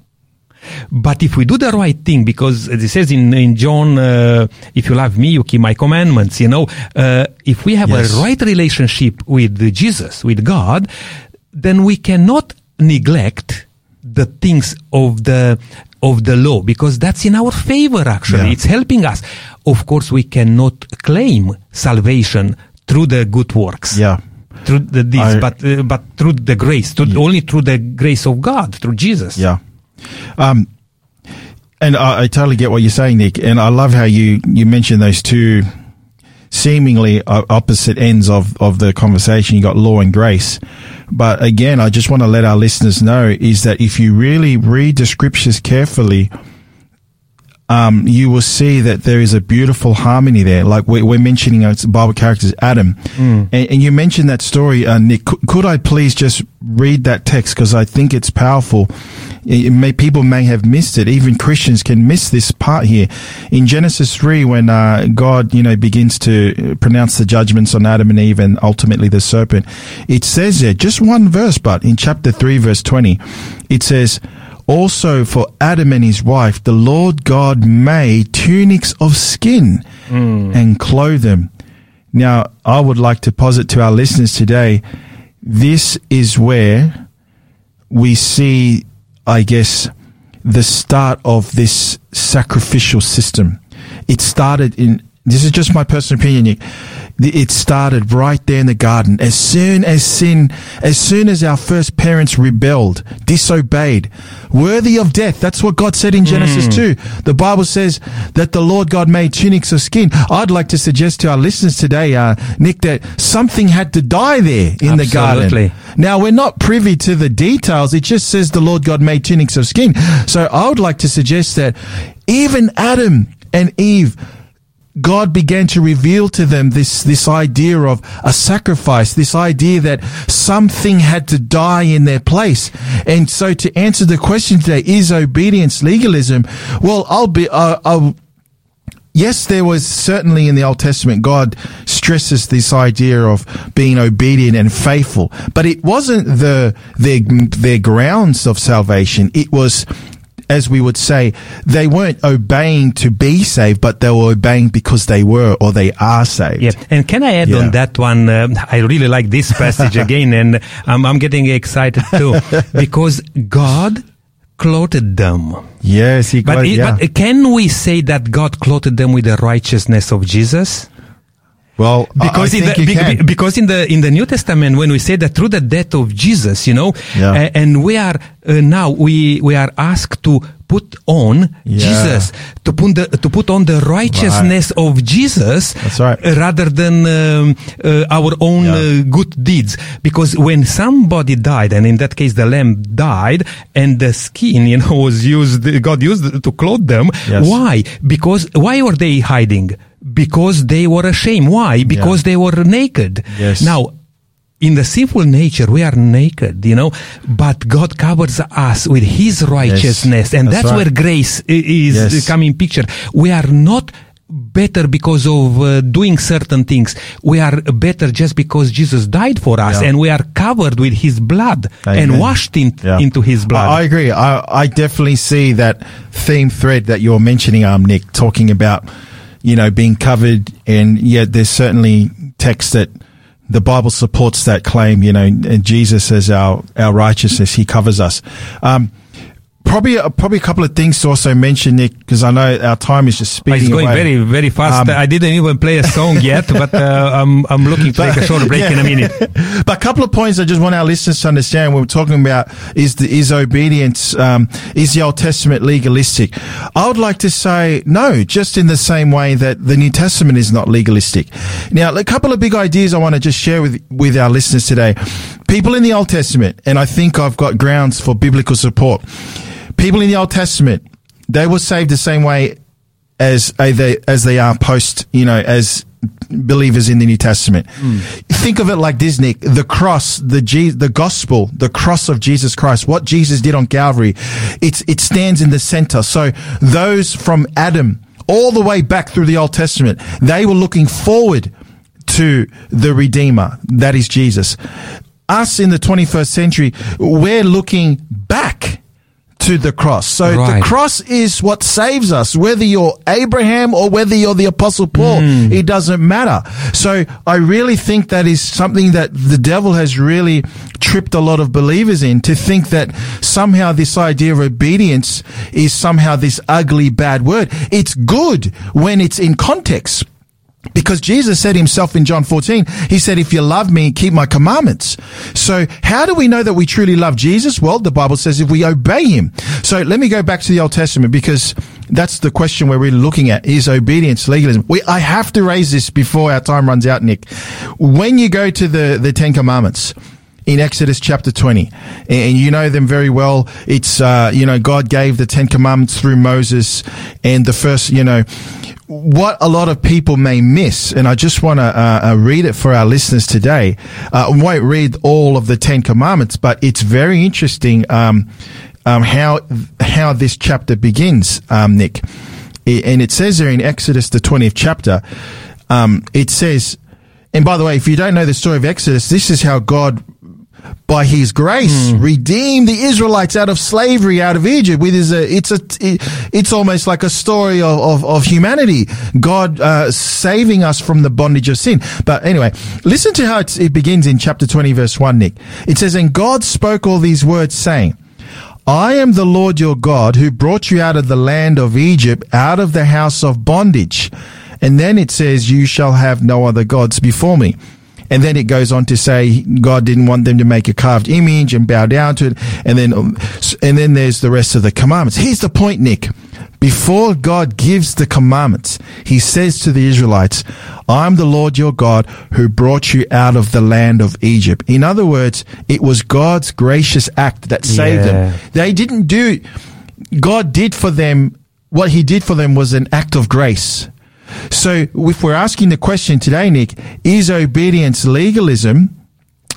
But if we do the right thing, because as it says in, in John, uh, if you love me, you keep my commandments, you know, uh, if we have Yes. a right relationship with Jesus, with God, then we cannot neglect the things of the of the law because that's in our favor actually Yeah. it's helping us of course we cannot claim salvation through the good works Yeah. through the deeds I- but uh, but through the grace through, only through the grace of god through jesus Yeah. Um, and I, I totally get what you're saying, Nick. And I love how you, you mentioned those two seemingly opposite ends of, of the conversation. You got law and grace. But again, I just want to let our listeners know is that if you really read the scriptures carefully, um, you will see that there is a beautiful harmony there. Like we're, we're mentioning uh, Bible characters, Adam, and, and you mentioned that story, uh, Nick. Could, could I please just read that text because I think it's powerful. It may, people may have missed it. Even Christians can miss this part here in Genesis three when uh, God, you know, begins to pronounce the judgments on Adam and Eve and ultimately the serpent. It says there just one verse, but in chapter three, verse twenty, it says. Also for Adam and his wife, the Lord God made tunics of skin hmm. and clothed them. Now, I would like to posit to our listeners today, this is where we see, I guess, the start of this sacrificial system. It started in this is just my personal opinion, Nick. It started right there in the garden. As soon as sin, as soon as our first parents rebelled, disobeyed, worthy of death. That's what God said in Genesis 2. The Bible says that the Lord God made tunics of skin. I'd like to suggest to our listeners today, uh, Nick, that something had to die there in the garden. Now, we're not privy to the details. It just says the Lord God made tunics of skin. So I would like to suggest that even Adam and Eve, God began to reveal to them this, this idea of a sacrifice, this idea that something had to die in their place. And so to answer the question today, is obedience legalism? Well, I'll be, uh, I'll, yes, there was certainly in the Old Testament, God stresses this idea of being obedient and faithful, but it wasn't the, their, their grounds of salvation. It was, as we would say, they weren't obeying to be saved, but they were obeying because they were or they are saved. Yeah, and can I add Yeah. on that one? Uh, I really like this passage (laughs) again, and I'm, I'm getting excited too (laughs) because God clothed them. Yes, he got But, it- yeah. but can we say that God clothed them with the righteousness of Jesus? Well, Because in the be- because in the in the New Testament, when we say that through the death of Jesus, you know, Yeah. uh, and we are uh, now we we are asked to put on Yeah. Jesus to put the to put on the righteousness of Jesus That's right. uh, rather than um, uh, our own Yeah. uh, good deeds because when somebody died and in that case the lamb died and the skin you know (laughs) was used God used to clothe them Yes. why because why were they hiding because they were ashamed why because they were naked Yes. now in the sinful nature, we are naked, you know, but God covers us with His righteousness, and That's that's, right. where grace is Yes. coming picture. We are not better because of uh, doing certain things. We are better just because Jesus died for us, Yeah. and we are covered with His blood Amen. and washed in, Yeah. into His blood. I, I agree. I, I definitely see that theme thread that you're mentioning, um, Nick, talking about, you know, being covered. And yet there's certainly text that the Bible supports that claim, you know, and Jesus as our, our righteousness, he covers us. Um, Probably, uh, probably a couple of things to also mention, Nick, because I know our time is just speeding it's going away. very, very fast. Um, I didn't even play a song (laughs) yet, but uh, I'm, I'm looking to take a short break Yeah. in a minute. (laughs) but a couple of points I just want our listeners to understand when we're talking about is the, is obedience, um, is the Old Testament legalistic? I would like to say no, just in the same way that the New Testament is not legalistic. Now, a couple of big ideas I want to just share with, with our listeners today. People in the Old Testament, and I think I've got grounds for biblical support. People in the Old Testament, they were saved the same way as they as they are post, you know, as believers in the New Testament. Hmm. Think of it like this, Nick: the cross, the Je- the gospel, the cross of Jesus Christ, what Jesus did on Calvary. It's it stands in the center. So those from Adam all the way back through the Old Testament, they were looking forward to the Redeemer, that is Jesus. Us in the 21st century, we're looking back to the cross. So the cross is what saves us, whether you're Abraham or whether you're the apostle Paul. Mm. It doesn't matter. So I really think that is something that the devil has really tripped a lot of believers in to think that somehow this idea of obedience is somehow this ugly bad word. It's good when it's in context. Because Jesus said himself in John 14, he said, if you love me, keep my commandments. So how do we know that we truly love Jesus? Well, the Bible says if we obey him. So let me go back to the Old Testament because that's the question we're really looking at is obedience, legalism. We, I have to raise this before our time runs out, Nick. When you go to the, the Ten Commandments, in Exodus chapter 20. And you know them very well. It's, uh, you know, God gave the Ten Commandments through Moses and the first, you know, what a lot of people may miss, and I just want to uh, uh, read it for our listeners today. Uh, I won't read all of the Ten Commandments, but it's very interesting um, um, how how this chapter begins, um, Nick. I- And it says there in Exodus, the twentieth chapter, um, it says, and by the way, if you don't know the story of Exodus, this is how God by his grace redeemed the Israelites out of slavery out of Egypt. With his uh, it's a it- it's almost like a story of of, of humanity. God uh, saving us from the bondage of sin. But anyway listen to how it's, it begins in chapter 20 verse 1 Nick. It says and God spoke all these words saying I am the Lord your God who brought you out of the land of Egypt, out of the house of bondage. And then it says, you shall have no other gods before me. And then it goes on to say God didn't want them to make a carved image and bow down to it. And then, and then there's the rest of the commandments. Here's the point, Nick. Before God gives the commandments, he says to the Israelites, I'm the Lord your God who brought you out of the land of Egypt. In other words, it was God's gracious act that saved Yeah. them. They didn't do, God did for them, what he did for them was an act of grace. So if we're asking the question today, Nick, is obedience legalism?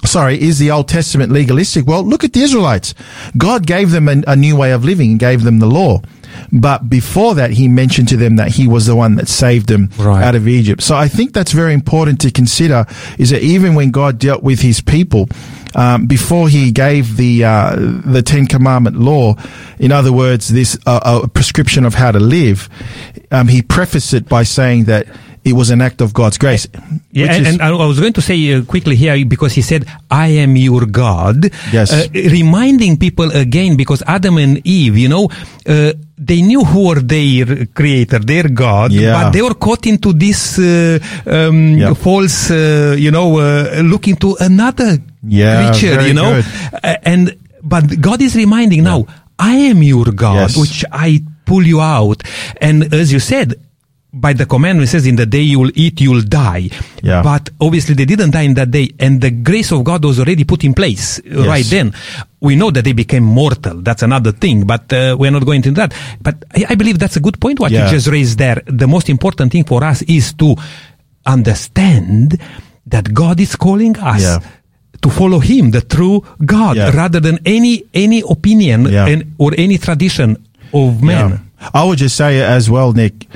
Sorry, is the Old Testament legalistic? Well, look at the Israelites. God gave them a, a new way of living and gave them the law. But before that, he mentioned to them that he was the one that saved them Right. out of Egypt. So I think that's very important to consider is that even when God dealt with his people, um, before he gave the, uh, the Ten Commandment law, in other words, this, uh, a prescription of how to live, um, he prefaced it by saying that it was an act of God's grace. Yeah, and, and I was going to say uh, quickly here because he said, "I am your God." Yes. uh, reminding people again because Adam and Eve, you know, uh, they knew who were their creator, their God, Yeah. but they were caught into this uh, um, Yep. false, uh, you know, uh, looking to another Yeah, creature, you know, good. And but God is reminding now, I am your God, Yes. which I pull you out, and as you said. By the commandment says, in the day you will eat, you will die. Yeah. But obviously they didn't die in that day, and the grace of God was already put in place uh, right then. We know that they became mortal. That's another thing, but uh, we're not going into that. But I, I believe that's a good point what Yeah. you just raised there. The most important thing for us is to understand that God is calling us. Yeah. To follow Him, the true God, Yeah. rather than any any opinion Yeah. and, or any tradition of man. Yeah. I would just say as well, Nick,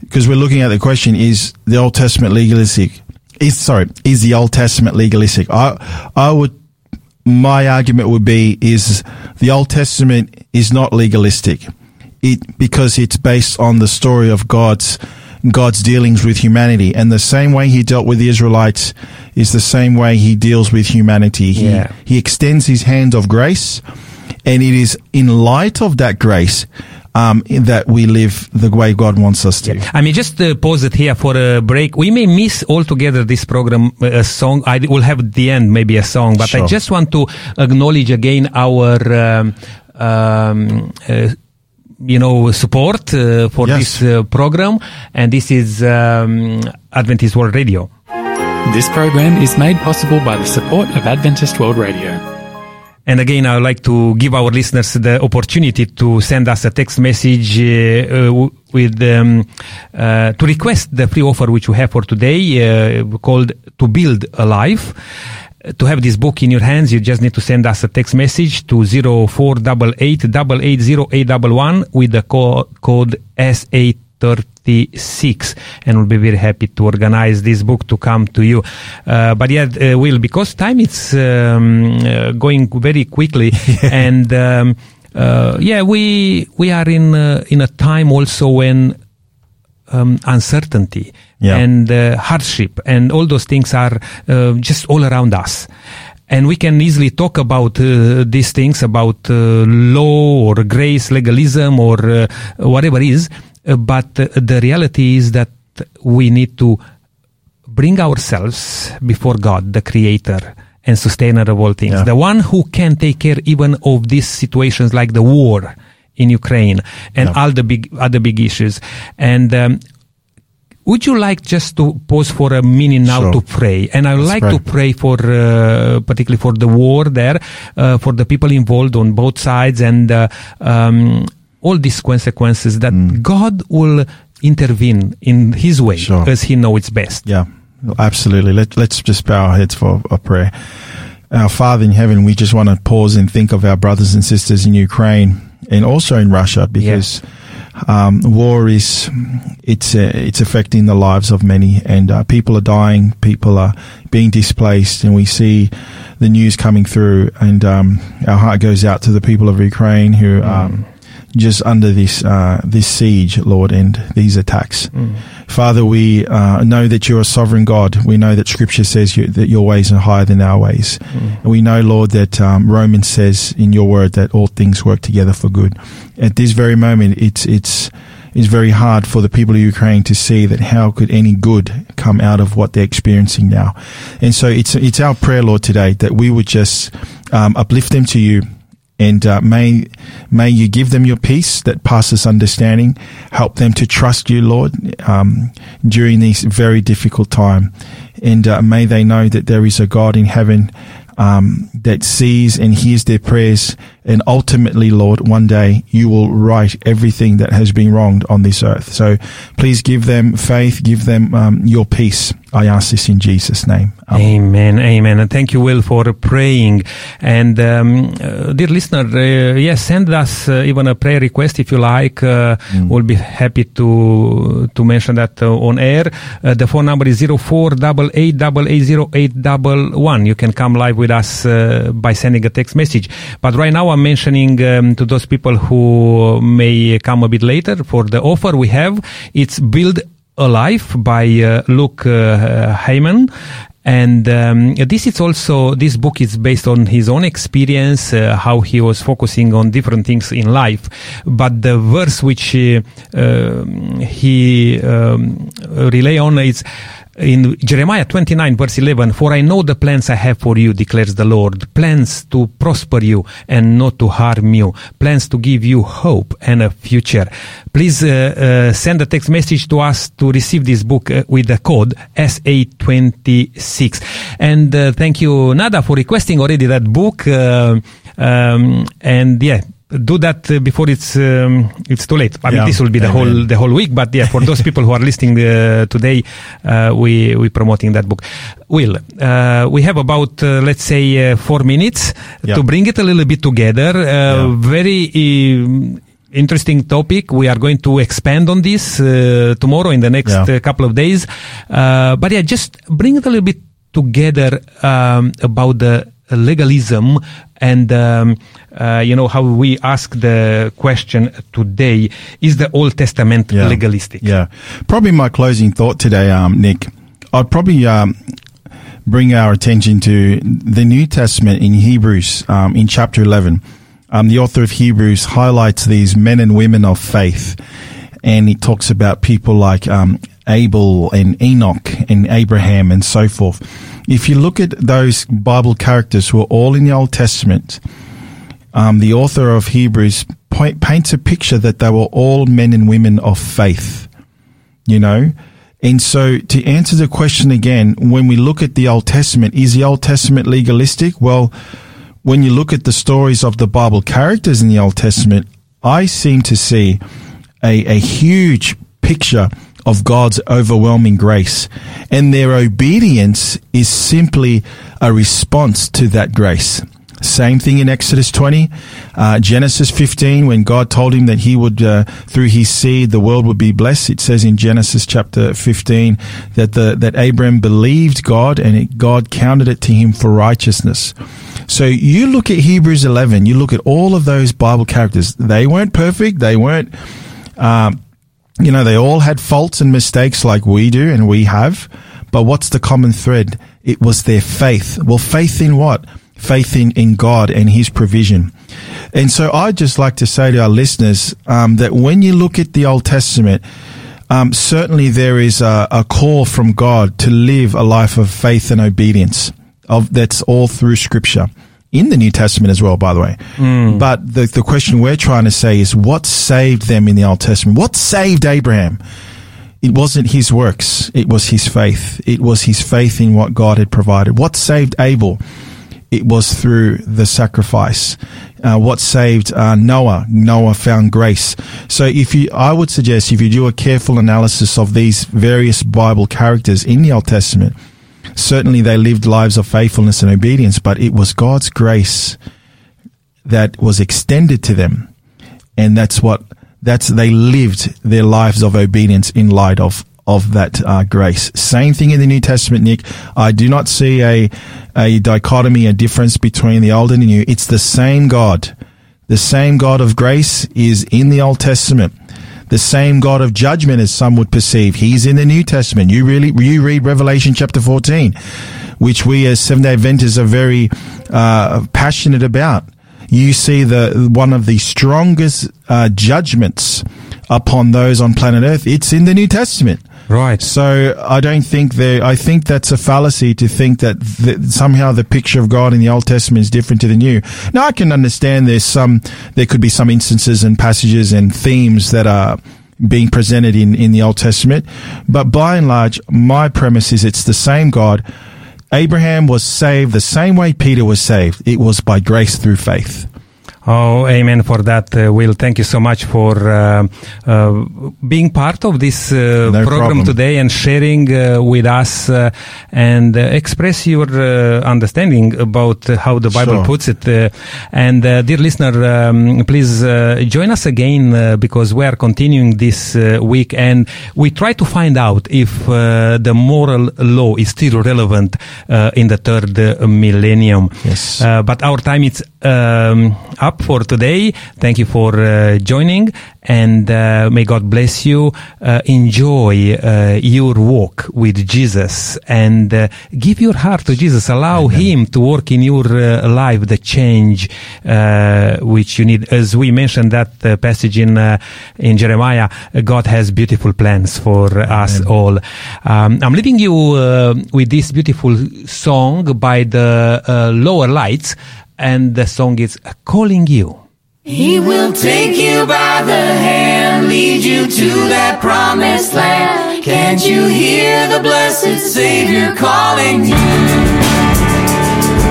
because we're looking at the question: Is the Old Testament legalistic? Is sorry, is the Old Testament legalistic? I I would. My argument would be is the Old Testament is not legalistic, it because it's based on the story of God's God's dealings with humanity, and the same way He dealt with the Israelites is the same way He deals with humanity. He Yeah. He extends His hand of grace, and it is in light of that grace um, that we live the way God wants us to. I mean, just uh, pause it here for a break. We may miss altogether this program uh, a song. I will have at the end maybe a song, but I just want to acknowledge again our. Um, um, uh, you know, support uh, for Yes. this uh, program, and this is um, Adventist World Radio. This program is made possible by the support of Adventist World Radio. And again, I would like to give our listeners the opportunity to send us a text message uh, uh, with um, uh, to request the free offer which we have for today, uh, called "To Build a Life." Uh, To have this book in your hands, you just need to send us a text message to 0488 880 with the co- code SA36 and we'll be very happy to organize this book to come to you. Uh, but yeah, uh, Will, because time is um, uh, going very quickly (laughs) and um, uh, yeah, we we are in uh, in a time also when um, uncertainty Yeah. and uh, hardship and all those things are uh, just all around us. And we can easily talk about uh, these things, about uh, law or grace, legalism or uh, whatever it is. Uh, but the reality is that we need to bring ourselves before God, the creator and sustainer of all things. Yeah. The one who can take care even of these situations like the war in Ukraine and all the big other big issues. And um, would you like just to pause for a minute now Sure. to pray? And I would Let's like to pray. pray for, uh, particularly for the war there, uh, for the people involved on both sides and uh, um, all these consequences that God will intervene in His way Mm. Sure. as He knows it's best. Yeah, absolutely. Let, let's just bow our heads for a prayer. Our Father in heaven, we just want to pause and think of our brothers and sisters in Ukraine and also in Russia because um, war is it's uh, it's affecting the lives of many and uh, people are dying, people are being displaced, and we see the news coming through, and um, our heart goes out to the people of Ukraine who. Um, just under this uh, this siege, Lord, and these attacks. Father, we uh, know that you're a sovereign God. We know that Scripture says you, that your ways are higher than our ways. And we know, Lord, that um, Romans says in your word that all things work together for good. At this very moment, it's it's it's very hard for the people of Ukraine to see that how could any good come out of what they're experiencing now. And so it's, it's our prayer, Lord, today that we would just um, uplift them to you and uh, may may you give them your peace that passes understanding. Help them to trust you, Lord, um, during this very difficult time, and uh, may they know that there is a God in heaven um, that sees and hears their prayers. And ultimately, Lord, one day you will right everything that has been wronged on this earth. So please give them faith, give them um, your peace. I ask this in Jesus' name. Amen. Amen. And thank you, Will, for praying. And um, uh, dear listener, uh, yes, send us uh, even a prayer request if you like. Uh, mm. We'll be happy to to mention that uh, on air. Uh, the phone number is zero four double eight double eight zero eight double one. You can come live with us by sending a text message. But right now, I'm mentioning um, to those people who may come a bit later for the offer we have. It's build Alive by uh, Luke uh, Heyman. And um, this is also this book is based on his own experience, uh, how he was focusing on different things in life. But the verse which uh, he um, relay on is in Jeremiah 29 verse 11, for I know the plans I have for you, declares the Lord, plans to prosper you and not to harm you, plans to give you hope and a future. Please uh, uh, send a text message to us to receive this book uh, with the code SA26. And uh, thank you, Nada, for requesting already that book. Uh, um, and yeah, do that uh, before it's um, it's too late. I mean, this will be the Amen. whole the whole week. But yeah, for those people who are listening uh, today, uh, we we promoting that book. Will uh, we have about uh, let's say uh, four minutes to bring it a little bit together? Very. interesting topic. We are going to expand on this tomorrow in the next yeah. couple of days. but yeah, just bring it a little bit together um, about the legalism and um, uh, you know how we ask the question today is the old testament yeah. legalistic? Yeah. Probably my closing thought today um, nick i'd probably um, bring our attention to the new testament in hebrews um, in chapter 11 um, the author of hebrews highlights these men and women of faith and he talks about people like um, abel and enoch and abraham and so forth if you look at those Bible characters who are all in the Old Testament, um, the author of Hebrews point, paints a picture that they were all men and women of faith, you know? And so to answer the question again, when we look at the Old Testament, is the Old Testament legalistic? Well, when you look at the stories of the Bible characters in the Old Testament, I seem to see a, a huge picture of God's overwhelming grace. And their obedience is simply a response to that grace. Same thing in Exodus 20, uh, Genesis 15, when God told him that he would, uh, through his seed, the world would be blessed. It says in Genesis chapter 15 that the, that Abraham believed God and it, God counted it to him for righteousness. So you look at Hebrews 11, you look at all of those Bible characters. They weren't perfect. They weren't, um, you know, they all had faults and mistakes like we do and we have. But what's the common thread? It was their faith. Well, faith in what? Faith in, in God and His provision. And so I'd just like to say to our listeners um, that when you look at the Old Testament, um, certainly there is a, a, call from God to live a life of faith and obedience. Of that's all through Scripture in the New Testament as well, by the way. Mm. But the, the question we're trying to say is what saved them in the Old Testament? What saved Abraham? It wasn't his works. It was his faith. It was his faith in what God had provided. What saved Abel? It was through the sacrifice. Uh, what saved uh, Noah? Noah found grace. So if you, I would suggest if you do a careful analysis of these various Bible characters in the Old Testament, Certainly they lived lives of faithfulness and obedience, but it was God's grace that was extended to them. And that's what, that's, they lived their lives of obedience in light of, of that uh, grace. Same thing in the New Testament, Nick. I do not see a, a dichotomy, a difference between the Old and the New. It's the same God. The same God of grace is in the Old Testament the same God of judgment as some would perceive. He's in the New Testament. You really, you read Revelation chapter 14, which we as Seventh day Adventists are very, uh, passionate about. You see the, one of the strongest, uh, judgments upon those on planet Earth. It's in the New Testament. Right. So I don't think there. I think that's a fallacy to think that th- somehow the picture of God in the Old Testament is different to the New. Now I can understand there's some, there could be some instances and passages and themes that are being presented in in the Old Testament, but by and large, my premise is it's the same God. Abraham was saved the same way Peter was saved. It was by grace through faith. Oh, amen for that, uh, Will. Thank you so much for uh, uh, being part of this uh, No program problem. today and sharing uh, with us uh, and uh, express your uh, understanding about how the Bible Sure. puts it. And, uh, dear listener, um, please uh, join us again uh, because we are continuing this uh, week and we try to find out if uh, the moral law is still relevant uh, in the third millennium. Yes. Uh, but our time is um, up for today. Thank you for uh, joining, and uh, may God bless you. Uh, enjoy uh, your walk with Jesus, and uh, give your heart to Jesus. Allow Him to work in your uh, life the change uh, which you need. As we mentioned that uh, passage in uh, in Jeremiah, God has beautiful plans for us all. Um, I'm leaving you uh, with this beautiful song by the uh, Lower Lights, and the song is "Calling You." He will take you by the hand, lead you to that promised land. Can't you hear the blessed Savior calling you?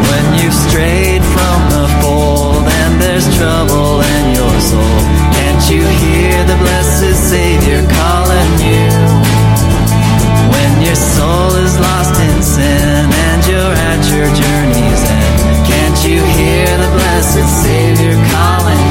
When you've strayed from the fold and there's trouble in your soul, can't you hear the blessed Savior calling you? When your soul is lost in sin blessed Savior calling? Calling